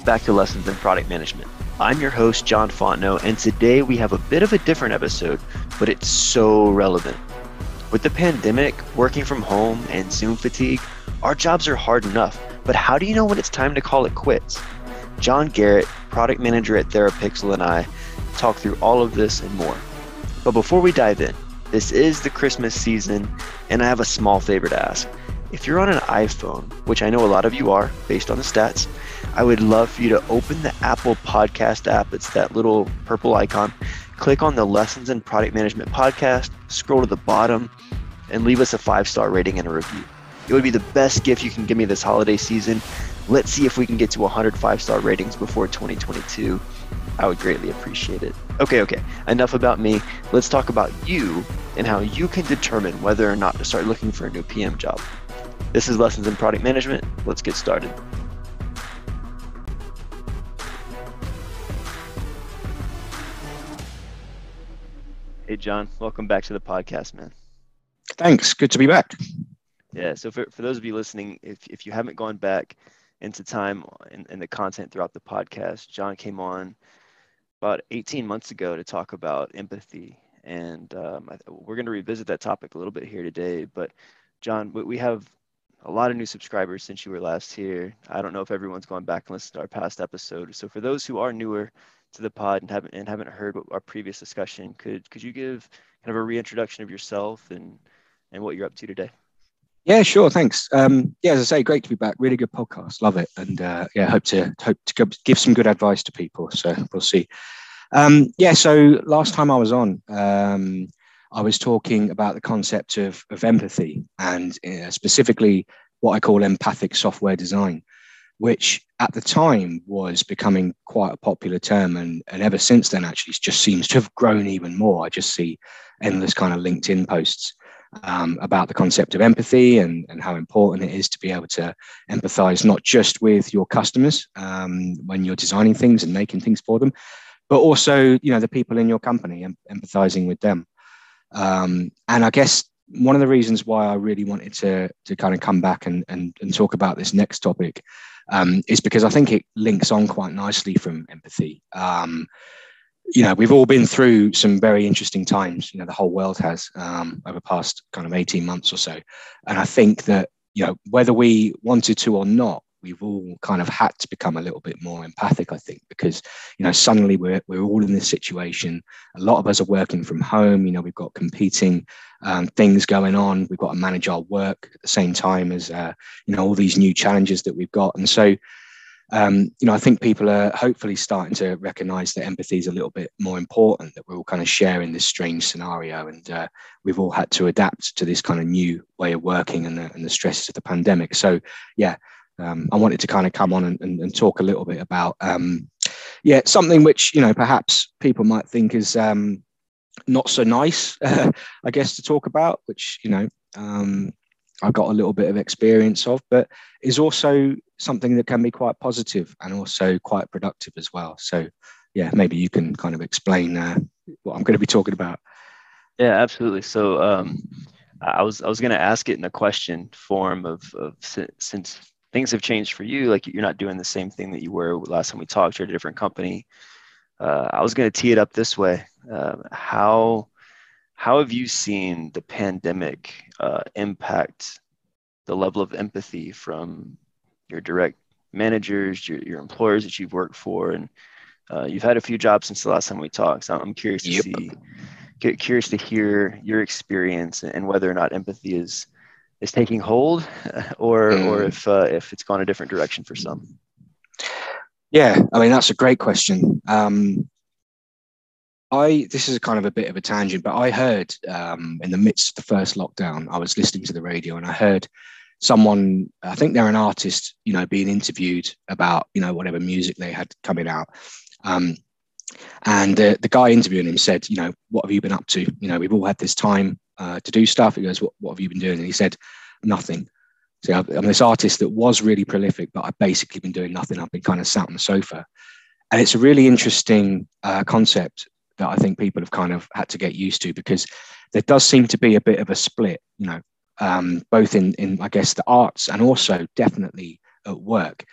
Back to Lessons in Product Management. I'm your host, John Fontenot, and today we have a bit of a different episode, but it's so relevant. With the pandemic, working from home, and Zoom fatigue, our jobs are hard enough, but how do you know when it's time to call it quits? John Garrett, product manager at Therapixel, and I talk through all of this and more. But before we dive in, this is the Christmas season, and I have a small favor to ask. If you're on an iPhone, which I know a lot of you are based on the stats, I would love for you to open the Apple Podcast app. It's that little purple icon. Click on the Lessons in Product Management podcast, scroll to the bottom, and leave us a five star rating and a review. It would be the best gift you can give me this holiday season. Let's see if we can get to 100 five star ratings before 2022. I would greatly appreciate it. Okay, okay, enough about me. Let's talk about you and how you can determine whether or not to start looking for a new PM job. This is Lessons in Product Management. Let's get started. Hey, John, welcome back to the podcast, man. Thanks. Good to be back. Yeah. So, for, for those of you listening, if, if you haven't gone back into time in, in the content throughout the podcast, John came on about 18 months ago to talk about empathy. And um, I, we're going to revisit that topic a little bit here today. But, John, we have a lot of new subscribers since you were last here. I don't know if everyone's gone back and listened to our past episode. So, for those who are newer, to the pod and haven't and haven't heard our previous discussion, could could you give kind of a reintroduction of yourself and and what you're up to today? Yeah, sure. Thanks. Um, yeah, as I say, great to be back. Really good podcast. Love it, and uh, yeah, hope to hope to give some good advice to people. So we'll see. Um, yeah. So last time I was on, um, I was talking about the concept of of empathy and uh, specifically what I call empathic software design which at the time was becoming quite a popular term. And, and ever since then, actually, just seems to have grown even more. I just see endless kind of LinkedIn posts um, about the concept of empathy and, and how important it is to be able to empathize not just with your customers um, when you're designing things and making things for them, but also, you know, the people in your company and empathizing with them. Um, and I guess one of the reasons why I really wanted to to kind of come back and and, and talk about this next topic um, is because I think it links on quite nicely from empathy. Um, you know, we've all been through some very interesting times. You know, the whole world has um, over past kind of eighteen months or so, and I think that you know whether we wanted to or not, we've all kind of had to become a little bit more empathic, I think, because, you know, suddenly we're, we're all in this situation. A lot of us are working from home. You know, we've got competing um, things going on. We've got to manage our work at the same time as, uh, you know, all these new challenges that we've got. And so, um, you know, I think people are hopefully starting to recognize that empathy is a little bit more important, that we're all kind of sharing this strange scenario and uh, we've all had to adapt to this kind of new way of working and the, and the stresses of the pandemic. So, yeah, um, I wanted to kind of come on and, and, and talk a little bit about, um, yeah, something which, you know, perhaps people might think is um, not so nice, I guess, to talk about, which, you know, um, I got a little bit of experience of, but is also something that can be quite positive and also quite productive as well. So, yeah, maybe you can kind of explain uh, what I'm going to be talking about. Yeah, absolutely. So, um, I was I was going to ask it in a question form of, of since things have changed for you. Like you're not doing the same thing that you were last time we talked. You're at a different company. Uh, I was going to tee it up this way. Uh, how how have you seen the pandemic uh, impact the level of empathy from your direct managers, your, your employers that you've worked for, and uh, you've had a few jobs since the last time we talked. So I'm curious to yep. see, curious to hear your experience and whether or not empathy is is taking hold, or mm. or if uh, if it's gone a different direction for some. Yeah, I mean that's a great question. Um, I this is kind of a bit of a tangent, but I heard um, in the midst of the first lockdown, I was listening to the radio and I heard someone, I think they're an artist, you know, being interviewed about you know whatever music they had coming out. Um, and uh, the guy interviewing him said, you know, what have you been up to? You know, we've all had this time uh, to do stuff. He goes, what, what have you been doing? And he said, nothing. So I'm this artist that was really prolific, but I've basically been doing nothing. I've been kind of sat on the sofa. And it's a really interesting uh, concept that I think people have kind of had to get used to because there does seem to be a bit of a split, you know, um, both in, in, I guess, the arts and also definitely at work,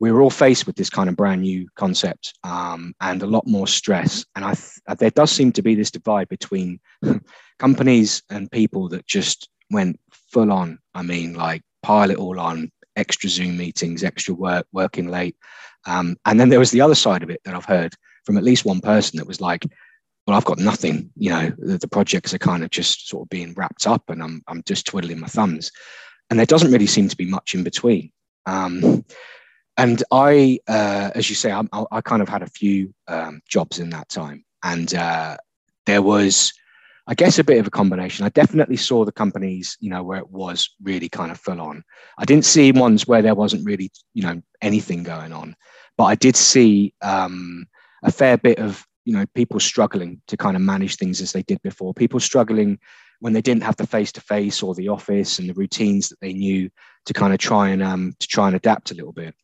we were all faced with this kind of brand new concept um, and a lot more stress. And I th- there does seem to be this divide between companies and people that just went full on. I mean, like pile it all on, extra Zoom meetings, extra work, working late. Um, and then there was the other side of it that I've heard from at least one person that was like, well, I've got nothing, you know, the, the projects are kind of just sort of being wrapped up and I'm, I'm just twiddling my thumbs. And there doesn't really seem to be much in between. Um, and I, uh, as you say, I, I, kind of had a few um, jobs in that time. And uh, there was, I guess, a bit of a combination. I definitely saw the companies, you know, where it was really kind of full on. I didn't see ones where there wasn't really, you know, anything going on. But I did see um, a fair bit of you know people struggling to kind of manage things as they did before people struggling when they didn't have the face to face or the office and the routines that they knew to kind of try and um, to try and adapt a little bit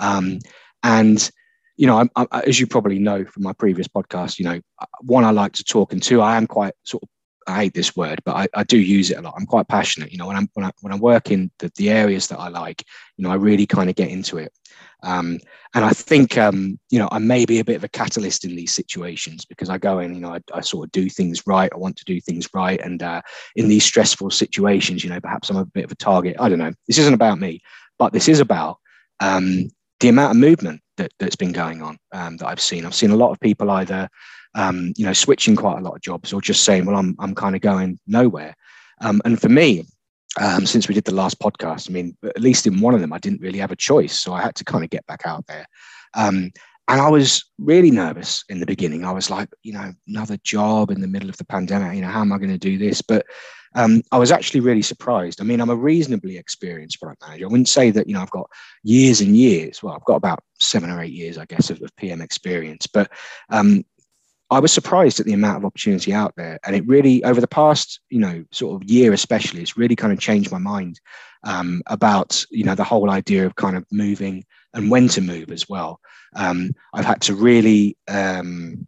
um, and you know I, I, as you probably know from my previous podcast you know one i like to talk and two i am quite sort of I hate this word, but I, I, do use it a lot. I'm quite passionate. You know, when I'm when I when I work in the, the areas that I like, you know, I really kind of get into it. Um, and I think, um, you know, I may be a bit of a catalyst in these situations because I go in, you know, I, I sort of do things right. I want to do things right. And uh, in these stressful situations, you know, perhaps I'm a bit of a target. I don't know. This isn't about me, but this is about um, the amount of movement that, that's been going on um, that I've seen. I've seen a lot of people either, um, you know, switching quite a lot of jobs or just saying, well, I'm, I'm kind of going nowhere. Um, and for me, um, since we did the last podcast. I mean, at least in one of them, I didn't really have a choice. So I had to kind of get back out there. And I was really nervous in the beginning. I was like, you know, another job in the middle of the pandemic. You know, how am I going to do this? But um, I was actually really surprised. I mean, I'm a reasonably experienced product manager. I wouldn't say that, you know, I've got years and years. Well, I've got about seven or eight years, I guess, of, of PM experience. But um, I was surprised at the amount of opportunity out there. And it really, over the past, you know, sort of year especially, it's really kind of changed my mind um, about, you know, the whole idea of kind of moving and when to move as well. Um, I've had to really um,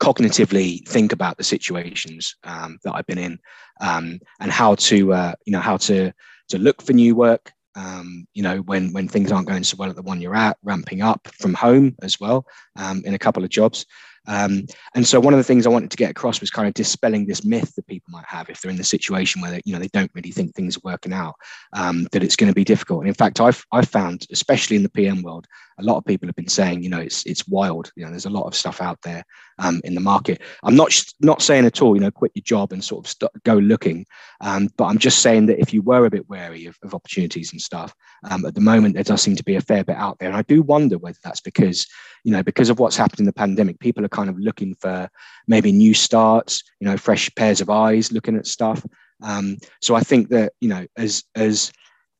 cognitively think about the situations um, that I've been in um, and how to, uh, you know, how to, to look for new work, um, you know, when when things aren't going so well at the one you're at, ramping up from home as well um, in a couple of jobs, um, and so one of the things I wanted to get across was kind of dispelling this myth that people might have if they're in the situation where they, you know they don't really think things are working out, um, that it's going to be difficult. And in fact, I've I've found, especially in the PM world, a lot of people have been saying, you know, it's it's wild. You know, there's a lot of stuff out there um, in the market. I'm not not saying at all, you know, quit your job and sort of st- go looking, um, but I'm just saying that if you were a bit wary of, of opportunities and stuff, um, at the moment there does seem to be a fair bit out there, and I do wonder whether that's because you know because of what's happened in the pandemic, people are kind of looking for maybe new starts, you know, fresh pairs of eyes looking at stuff. Um, so I think that you know, as as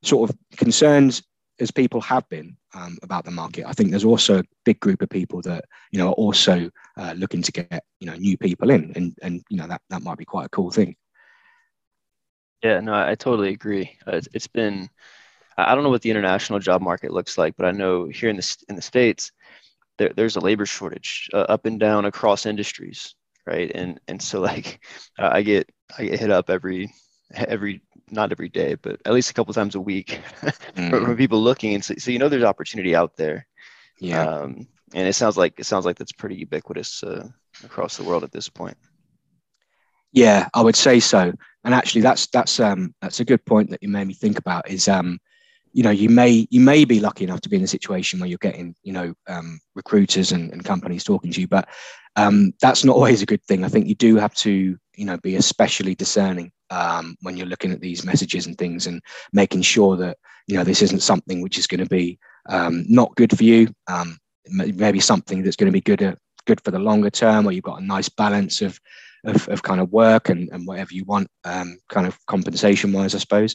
sort of concerned as people have been um, about the market, I think there's also a big group of people that you know are also uh, looking to get you know new people in, and and you know that that might be quite a cool thing. Yeah, no, I totally agree. Uh, it's, been I don't know what the international job market looks like, but I know here in the in the states, there, there's a labor shortage uh, up and down across industries, right? And and so like uh, I get I get hit up every every not every day, but at least a couple times a week mm. from, people looking, and so, so you know there's opportunity out there. Yeah. Um, and it sounds like it sounds like that's pretty ubiquitous uh, across the world at this point. Yeah, I would say so. And actually, that's that's um, that's a good point that you made me think about. Is um, you know you may you may be lucky enough to be in a situation where you're getting you know um, recruiters and, and, companies talking to you but um, that's not always a good thing. I think you do have to you know be especially discerning um, when you're looking at these messages and things and making sure that you know this isn't something which is going to be um, not good for you. Um, maybe something that's going to be good uh, good for the longer term or you've got a nice balance of of, of kind of work and, and whatever you want um, kind of compensation wise i suppose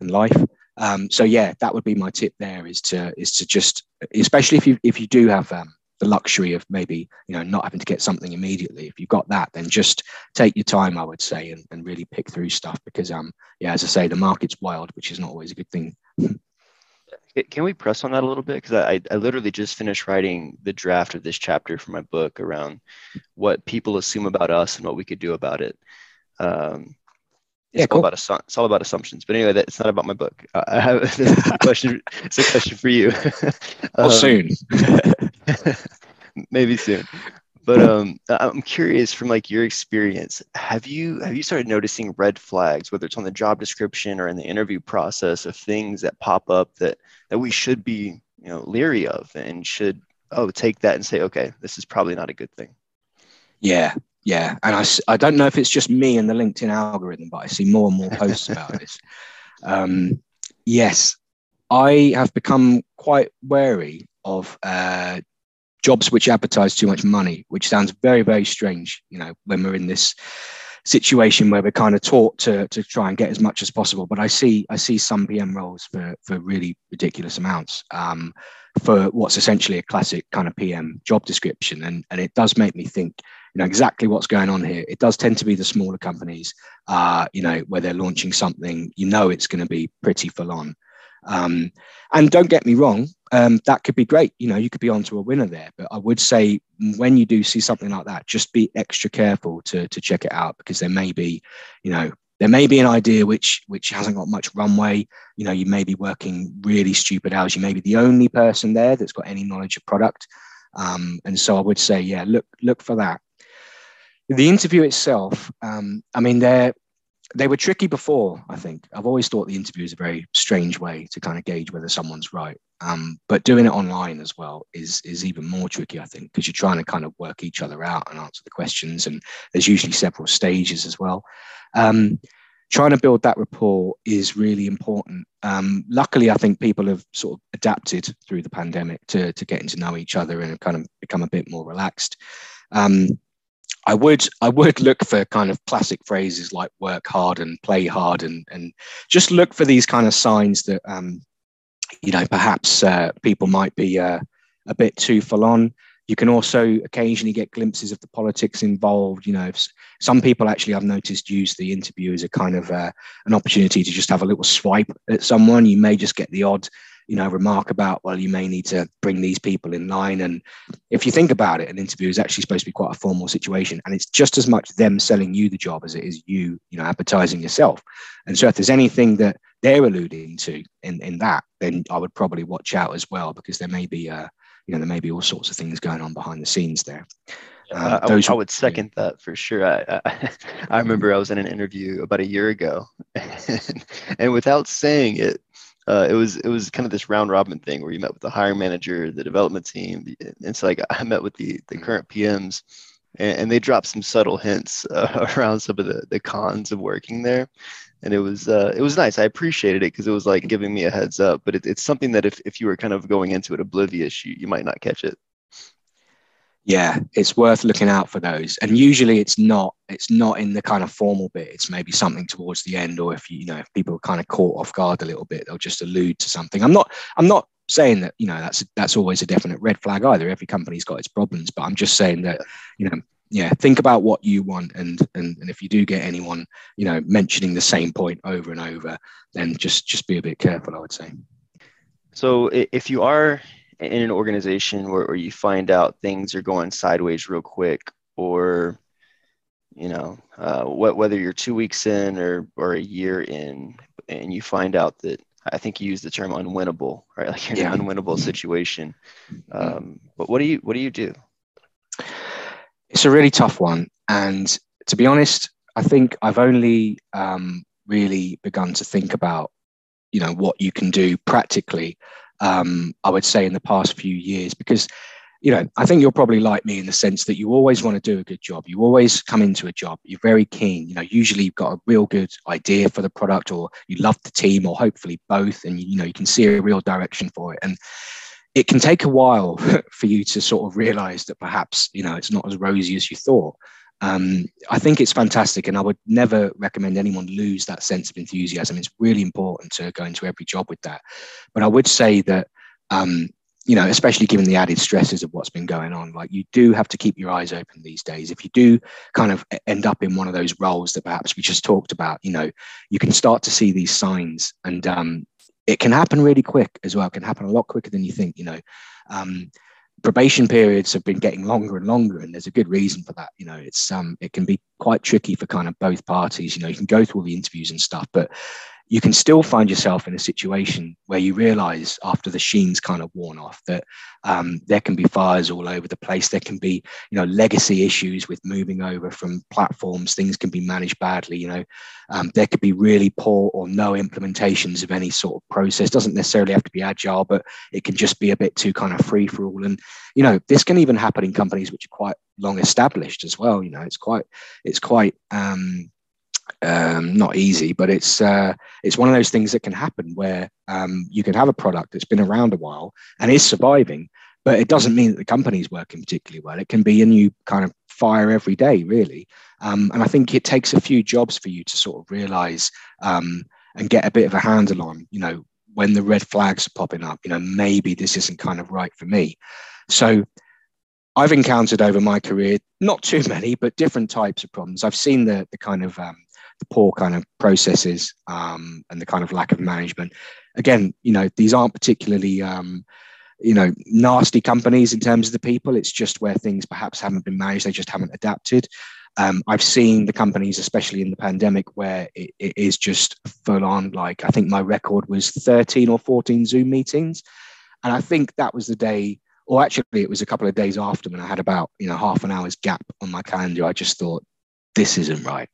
and life um, so yeah, that would be my tip. There is to is to just, especially if you if you do have um, the luxury of maybe you know not having to get something immediately. If you've got that, then just take your time, I would say, and, and really pick through stuff because um yeah, as I say, the market's wild, which is not always a good thing. Can we press on that a little bit? Because I, I literally just finished writing the draft of this chapter for my book around what people assume about us and what we could do about it. Um, It's Yeah, all cool. about assu- it's all about assumptions. But anyway, that, it's not about my book. Uh, I have a question. It's a question for you. Or Um, soon. maybe soon. But um, I'm curious from like your experience. Have you have you started noticing red flags, whether it's on the job description or in the interview process, of things that pop up that that we should be you know leery of and should oh take that and say okay, this is probably not a good thing. Yeah, yeah. And I, I don't know if it's just me and the LinkedIn algorithm, but I see more and more posts about this. Um, yes, I have become quite wary of uh, jobs which advertise too much money, which sounds very, very strange, you know, when we're in this situation where we're kind of taught to, to try and get as much as possible. But I see I see some PM roles for, for really ridiculous amounts. Um, for what's essentially a classic kind of PM job description. And, and it does make me think, you know, exactly what's going on here. It does tend to be the smaller companies, uh, you know, where they're launching something, you know, it's going to be pretty full on. Um, and don't get me wrong, um, that could be great. You know, you could be onto a winner there. But I would say when you do see something like that, just be extra careful to, to check it out because there may be, you know, there may be an idea which which hasn't got much runway you know you may be working really stupid hours you may be the only person there that's got any knowledge of product um, and so i would say yeah look look for that the interview itself um, i mean they're they were tricky before i think i've always thought the interview is a very strange way to kind of gauge whether someone's right um, but doing it online as well is is even more tricky i think because you're trying to kind of work each other out and answer the questions and there's usually several stages as well um, trying to build that rapport is really important. Um, luckily, I think people have sort of adapted through the pandemic to, to getting to know each other and have kind of become a bit more relaxed. Um, I would I would look for kind of classic phrases like work hard and play hard and and just look for these kind of signs that um, you know perhaps uh, people might be uh, a bit too full on. You can also occasionally get glimpses of the politics involved. You know, some people actually I've noticed use the interview as a kind of uh, an opportunity to just have a little swipe at someone. You may just get the odd, you know, remark about, well, you may need to bring these people in line. And if you think about it, an interview is actually supposed to be quite a formal situation, and it's just as much them selling you the job as it is you, you know, advertising yourself. And so if there's anything that they're alluding to in in that, then I would probably watch out as well because there may be uh, you know, there may be all sorts of things going on behind the scenes there. Um, I, I, would second that for sure. I, I, I, remember I was in an interview about a year ago, and, and without saying it, uh, it was it was kind of this round robin thing where you met with the hiring manager, the development team, and so like I met with the the current PMs, and, and they dropped some subtle hints uh, around some of the the cons of working there, and it was uh, it was nice. I appreciated it because it was like giving me a heads up. But it, it's something that if, if you were kind of going into it oblivious, you, you might not catch it. Yeah, it's worth looking out for those. And usually it's not it's not in the kind of formal bit. It's maybe something towards the end, or if you, you know if people are kind of caught off guard a little bit, they'll just allude to something. I'm not I'm not saying that you know that's that's always a definite red flag either. Every company's got its problems, but I'm just saying that you know yeah think about what you want and and, and if you do get anyone you know mentioning the same point over and over then just just be a bit careful i would say so if you are in an organization where, where you find out things are going sideways real quick or you know uh, what, whether you're two weeks in or or a year in and you find out that I think you use the term unwinnable, right? Like you're in an unwinnable situation. Um, but what do you what do you do? it's a really tough one. And to be honest, I think I've only um, really begun to think about, you know, what you can do practically. Um, I would say in the past few years, because, you know, I think you're probably like me in the sense that you always want to do a good job. You always come into a job. You're very keen. You know, usually you've got a real good idea for the product, or you love the team, or hopefully both, and you know you can see a real direction for it. And it can take a while for you to sort of realize that perhaps you know it's not as rosy as you thought um, i think it's fantastic and i would never recommend anyone lose that sense of enthusiasm it's really important to go into every job with that but i would say that um, you know especially given the added stresses of what's been going on like you do have to keep your eyes open these days if you do kind of end up in one of those roles that perhaps we just talked about you know you can start to see these signs and um, it can happen really quick as well. It can happen a lot quicker than you think, you know. Um, probation periods have been getting longer and longer and there's a good reason for that you know. It's um it can be quite tricky for kind of both parties you know. You can go through all the interviews and stuff but you can still find yourself in a situation where you realize after the sheen's kind of worn off that um, there can be fires all over the place. There can be you know legacy issues with moving over from platforms. Things can be managed badly you know. Um, there could be really poor or no implementations of any sort of process. Doesn't necessarily have to be agile but it can just be a bit too kind of free for all and you know this can even happen in companies which are quite long established as well you know. It's quite it's quite um, um, not easy, but it's uh, it's one of those things that can happen where um, you can have a product that's been around a while and is surviving, but it doesn't mean that the company's working particularly well. It can be a new kind of fire every day, really. Um, and I think it takes a few jobs for you to sort of realize um, and get a bit of a handle on, you know, when the red flags are popping up, you know, maybe this isn't kind of right for me. So I've encountered over my career not too many, but different types of problems. I've seen the the kind of um, the poor kind of processes um, and the kind of lack of management. Again, you know, these aren't particularly, um, you know, nasty companies in terms of the people. It's just where things perhaps haven't been managed; they just haven't adapted. Um, I've seen the companies, especially in the pandemic, where it, it is just full on. Like I think my record was 13 or 14 Zoom meetings, and I think that was the day or actually it was a couple of days after when I had about you know half an hour's gap on my calendar. I just thought this isn't right.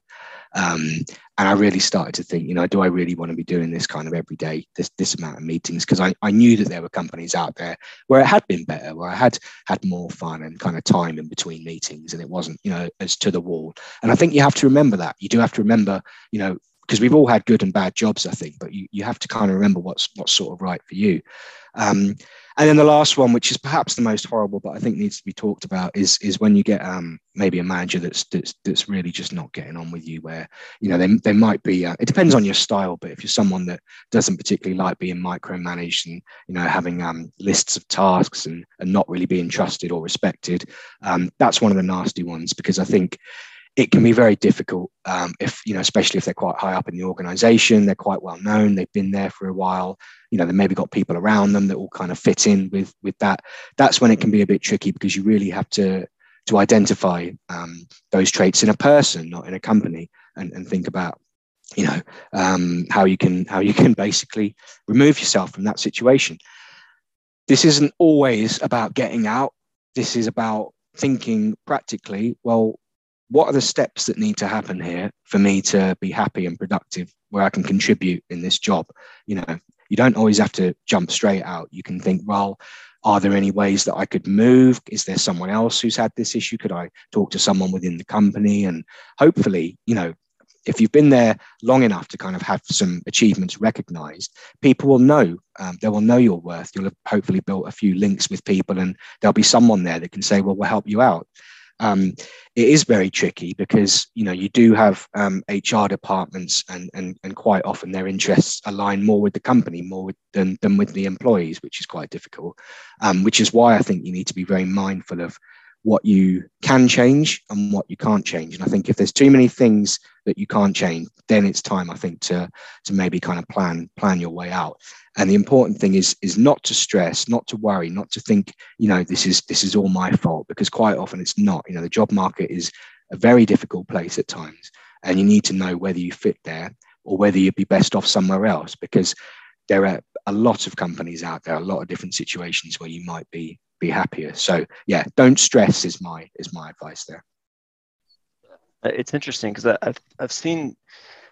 Um, and I really started to think, you know, do I really want to be doing this kind of every day, this this amount of meetings? Because I, I knew that there were companies out there where it had been better, where I had had more fun and kind of time in between meetings, and it wasn't, you know, as to the wall. And I think you have to remember that. You do have to remember, you know, because we've all had good and bad jobs, I think, but you, you have to kind of remember what's what's sort of right for you. Um, and then the last one, which is perhaps the most horrible, but I think needs to be talked about, is is when you get um, maybe a manager that's, that's that's really just not getting on with you. Where you know they, they might be. Uh, it depends on your style, but if you're someone that doesn't particularly like being micromanaged and you know having um, lists of tasks and and not really being trusted or respected, um, that's one of the nasty ones because I think it can be very difficult um, if you know especially if they're quite high up in the organization they're quite well known they've been there for a while you know they maybe got people around them that all kind of fit in with with that. That's when it can be a bit tricky because you really have to to identify um, those traits in a person not in a company and, and think about you know um, how you can how you can basically remove yourself from that situation. This isn't always about getting out. This is about thinking practically well what are the steps that need to happen here for me to be happy and productive where I can contribute in this job? You know, you don't always have to jump straight out. You can think, well, are there any ways that I could move? Is there someone else who's had this issue? Could I talk to someone within the company? And hopefully, you know, if you've been there long enough to kind of have some achievements recognized, people will know. Um, they will know your worth. You'll have hopefully built a few links with people, and there'll be someone there that can say, "Well, we'll help you out." Um, it is very tricky because you know you do have um, HR departments and, and and quite often their interests align more with the company more with, than than with the employees, which is quite difficult. Um, which is why I think you need to be very mindful of what you can change and what you can't change. And I think if there's too many things that you can't change, then it's time I think to to maybe kind of plan plan your way out. And the important thing is is not to stress, not to worry, not to think, you know, this is this is all my fault because quite often it's not. You know, the job market is a very difficult place at times, and you need to know whether you fit there or whether you'd be best off somewhere else because there are a lot of companies out there, a lot of different situations where you might be be happier. So yeah, don't stress is my is my advice there. Uh, it's interesting because I've I've seen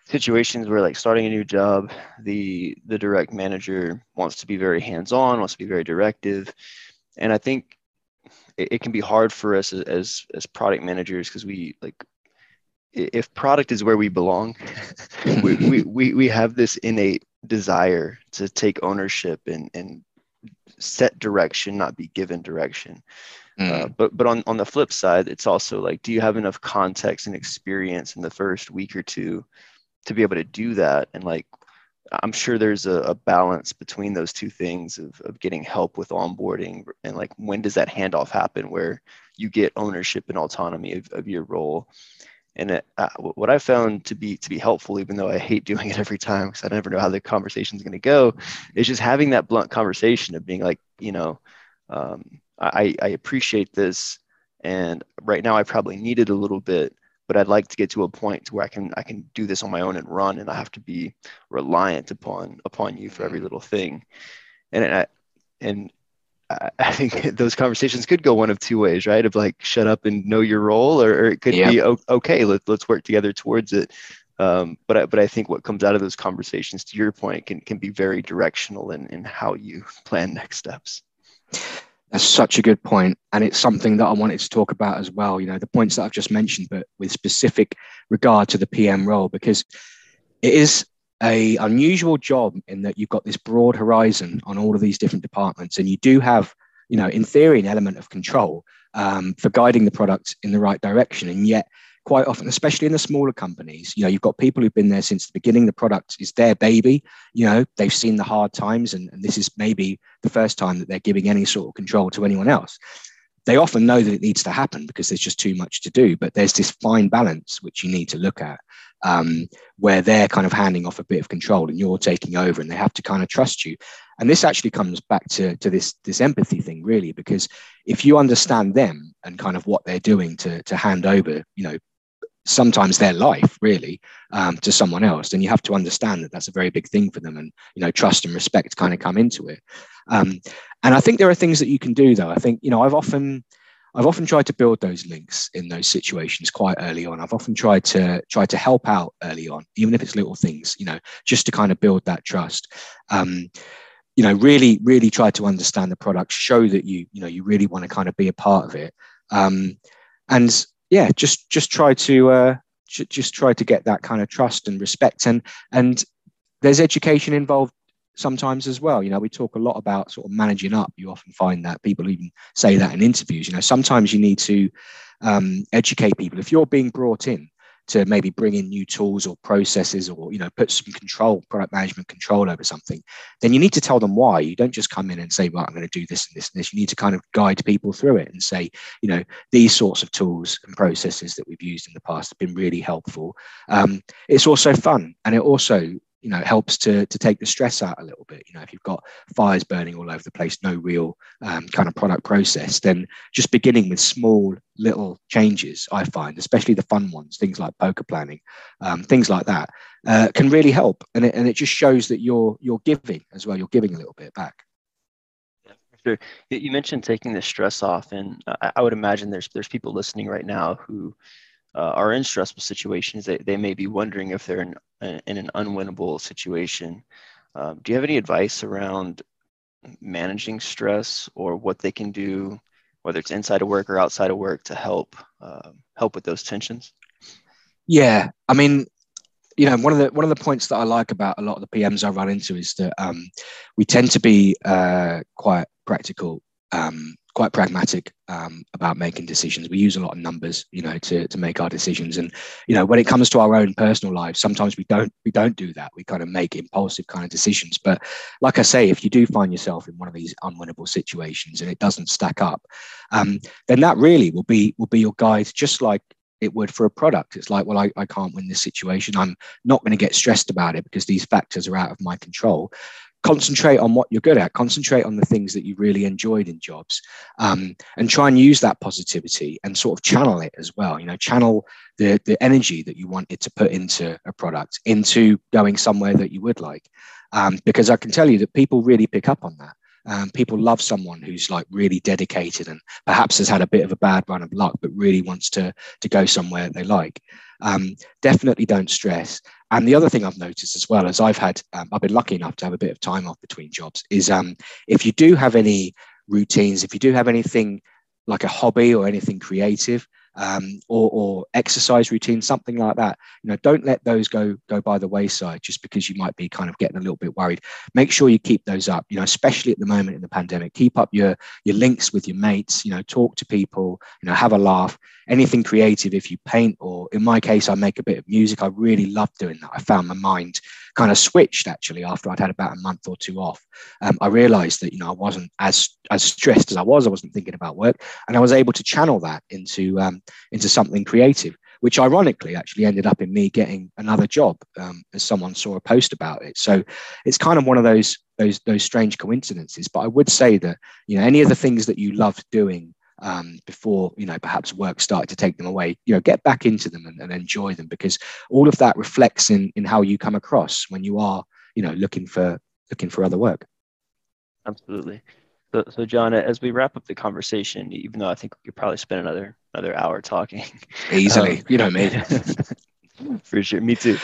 situations where like starting a new job the the direct manager wants to be very hands-on wants to be very directive and i think it, it can be hard for us as as product managers because we like if product is where we belong we, we, we we have this innate desire to take ownership and and set direction not be given direction. Mm. uh, but but on on the flip side it's also like do you have enough context and experience in the first week or two to be able to do that? And like i'm sure there's a, a, balance between those two things of, of getting help with onboarding and like when does that handoff happen where you get ownership and autonomy of, of your role and it, uh, what i found to be to be helpful even though i hate doing it every time because i never know how the conversation is going to go is just having that blunt conversation of being like you know um, I, I appreciate this, and right now I probably need it a little bit, but I'd like to get to a point to where I can I can do this on my own and run, and I have to be reliant upon upon you for every little thing, and I, and I think those conversations could go one of two ways, right? Of like shut up and know your role, or, or it could be okay. Let, let's work together towards it. Um, but I, but I think what comes out of those conversations, to your point, can can be very directional in in how you plan next steps. That's such a good point, and it's something that I wanted to talk about as well. You know, the points that I've just mentioned, but with specific regard to the PM role, because it is a unusual job in that you've got this broad horizon on all of these different departments, and you do have, you know, in theory, an element of control um, for guiding the product in the right direction, and yet quite often, especially in the smaller companies, you know, you've got people who've been there since the beginning. The product is their baby. You know, they've seen the hard times, and, and this is maybe the first time that they're giving any sort of control to anyone else. They often know that it needs to happen because there's just too much to do, but there's this fine balance which you need to look at um, where they're kind of handing off a bit of control and you're taking over and they have to kind of trust you. And this actually comes back to, to this, this empathy thing, really, because if you understand them and kind of what they're doing to, to hand over, you know, sometimes their life really um, to someone else then you have to understand that that's a very big thing for them and you know trust and respect kind of come into it um, and i think there are things that you can do though i think you know i've often i've often tried to build those links in those situations quite early on. I've often tried to try to help out early on even if it's little things you know just to kind of build that trust. Um, you know really really try to understand the product show that you you know you really want to kind of be a part of it. Um, and yeah, just just try to uh, just try to get that kind of trust and respect, and and there's education involved sometimes as well. You know, we talk a lot about sort of managing up. You often find that people even say that in interviews. You know, sometimes you need to um, educate people. If you're being brought in to maybe bring in new tools or processes or you know put some control product management control over something then you need to tell them why you don't just come in and say well i'm going to do this and this and this you need to kind of guide people through it and say you know these sorts of tools and processes that we've used in the past have been really helpful um, it's also fun and it also you know helps to to take the stress out a little bit. You know if you've got fires burning all over the place no real um, kind of product process then just beginning with small little changes i find especially the fun ones things like poker planning um, things like that uh, can really help. And it, and it just shows that you're you're giving as well. You're giving a little bit back. Sure. You mentioned taking the stress off, and I would imagine there's there's people listening right now who uh, are in stressful situations. They, they may be wondering if they're in in an unwinnable situation. Um, do you have any advice around managing stress or what they can do, whether it's inside of work or outside of work, to help uh, help with those tensions? Yeah, I mean, you know, one of the one of the points that I like about a lot of the PMs I run into is that um, we tend to be uh, quite practical um, quite pragmatic um, about making decisions. We use a lot of numbers, you know, to, to make our decisions. And you know, when it comes to our own personal lives, sometimes we don't we don't do that. We kind of make impulsive kind of decisions. But like I say, if you do find yourself in one of these unwinnable situations and it doesn't stack up, um, then that really will be will be your guide, just like it would for a product. It's like, well, I, I can't win this situation. I'm not going to get stressed about it because these factors are out of my control concentrate on what you're good at. Concentrate on the things that you really enjoyed in jobs um, and try and use that positivity and sort of channel it as well. You know channel the the energy that you wanted to put into a product into going somewhere that you would like. Um, because i can tell you that people really pick up on that um, people love someone who's like really dedicated and perhaps has had a bit of a bad run of luck but really wants to to go somewhere they like um, definitely don't stress. And the other thing I've noticed as well, as I've had, um, I've been lucky enough to have a bit of time off between jobs, is um, if you do have any routines, if you do have anything like a hobby or anything creative, um, or, or exercise routine, something like that. You know, don't let those go go by the wayside just because you might be kind of getting a little bit worried. Make sure you keep those up. You know, especially at the moment in the pandemic, keep up your your links with your mates. You know, talk to people. You know, have a laugh. Anything creative. If you paint, or in my case, I make a bit of music. I really love doing that. I found my mind kind of switched actually after I'd had about a month or two off. Um, I realized that you know I wasn't as as stressed as I was. I wasn't thinking about work, and I was able to channel that into um, into something creative, which ironically actually ended up in me getting another job um, as someone saw a post about it. So it's kind of one of those those those strange coincidences. But I would say that you know any of the things that you loved doing um, before you know perhaps work started to take them away you know get back into them and, and, enjoy them because all of that reflects in in how you come across when you are you know looking for looking for other work. Absolutely. So, so john as we wrap up the conversation even though i think we could probably spend another another hour talking. Easily. Um, you know me. For sure. Me too.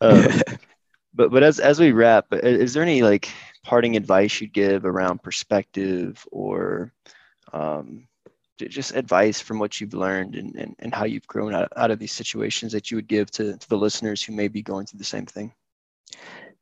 Um, but but as as we wrap is there any like parting advice you'd give around perspective or um, just advice from what you've learned and, and, and how you've grown out, out of these situations that you would give to, to the listeners who may be going through the same thing?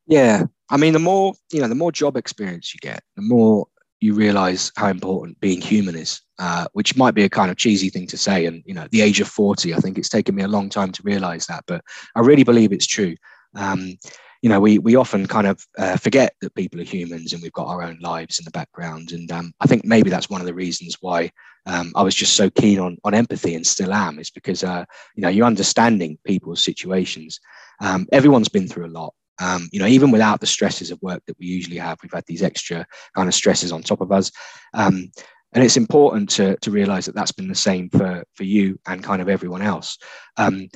Yeah. I mean the more you know the more job experience you get the more you realize how important being human is uh, which might be a kind of cheesy thing to say. And you know at the age of 40 i think it's taken me a long time to realize that but i really believe it's true. Um, you know, we we often kind of uh, forget that people are humans and we've got our own lives in the background. And um, I think maybe that's one of the reasons why um, I was just so keen on on empathy and still am, is because uh, you know you're understanding people's situations. Um, everyone's been through a lot. Um, you know, even without the stresses of work that we usually have, we've had these extra kind of stresses on top of us. Um, and it's important to, to realize that that's been the same for, for you and kind of everyone else. Um,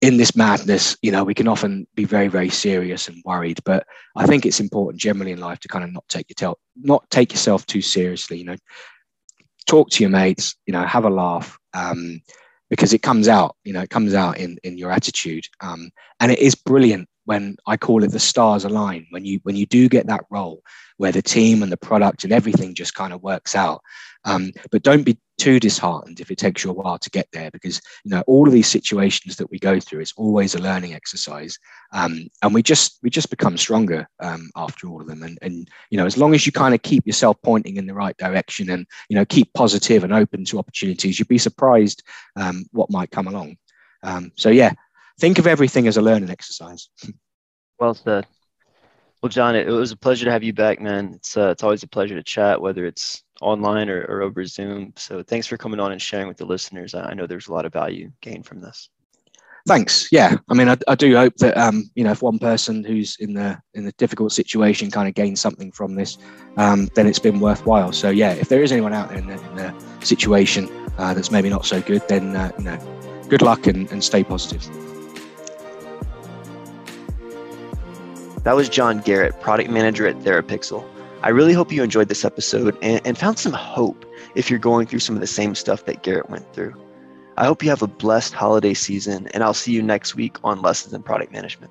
in this madness, you know, we can often be very, very serious and worried. But I think it's important generally in life to kind of not take your not take yourself too seriously. You know, talk to your mates. You know, have a laugh. Um, because it comes out, you know, it comes out in in your attitude, um, and it is brilliant when I call it the stars align. When you when you do get that role where the team and the product and everything just kind of works out, um, but don't be too disheartened if it takes you a while to get there because you know all of these situations that we go through is always a learning exercise. Um, and we just we just become stronger um, after all of them. And and you know as long as you kind of keep yourself pointing in the right direction and you know keep positive and open to opportunities you'd be surprised um, what might come along. Um, so yeah think of everything as a learning exercise well said well, John, it, it, was a pleasure to have you back, man. It's uh, it's always a pleasure to chat, whether it's online or, or over Zoom. So thanks for coming on and sharing with the listeners. I, I know there's a lot of value gained from this. Thanks. Yeah, I mean, I, I do hope that um, you know if one person who's in the in the difficult situation kind of gains something from this, um, then it's been worthwhile. So yeah, if there is anyone out there in the, in the situation uh, that's maybe not so good, then uh, you know, good luck and, and stay positive. That was John Garrett, product manager at Therapixel. I really hope you enjoyed this episode and, and found some hope if you're going through some of the same stuff that Garrett went through. I hope you have a blessed holiday season, and I'll see you next week on Lessons in Product Management.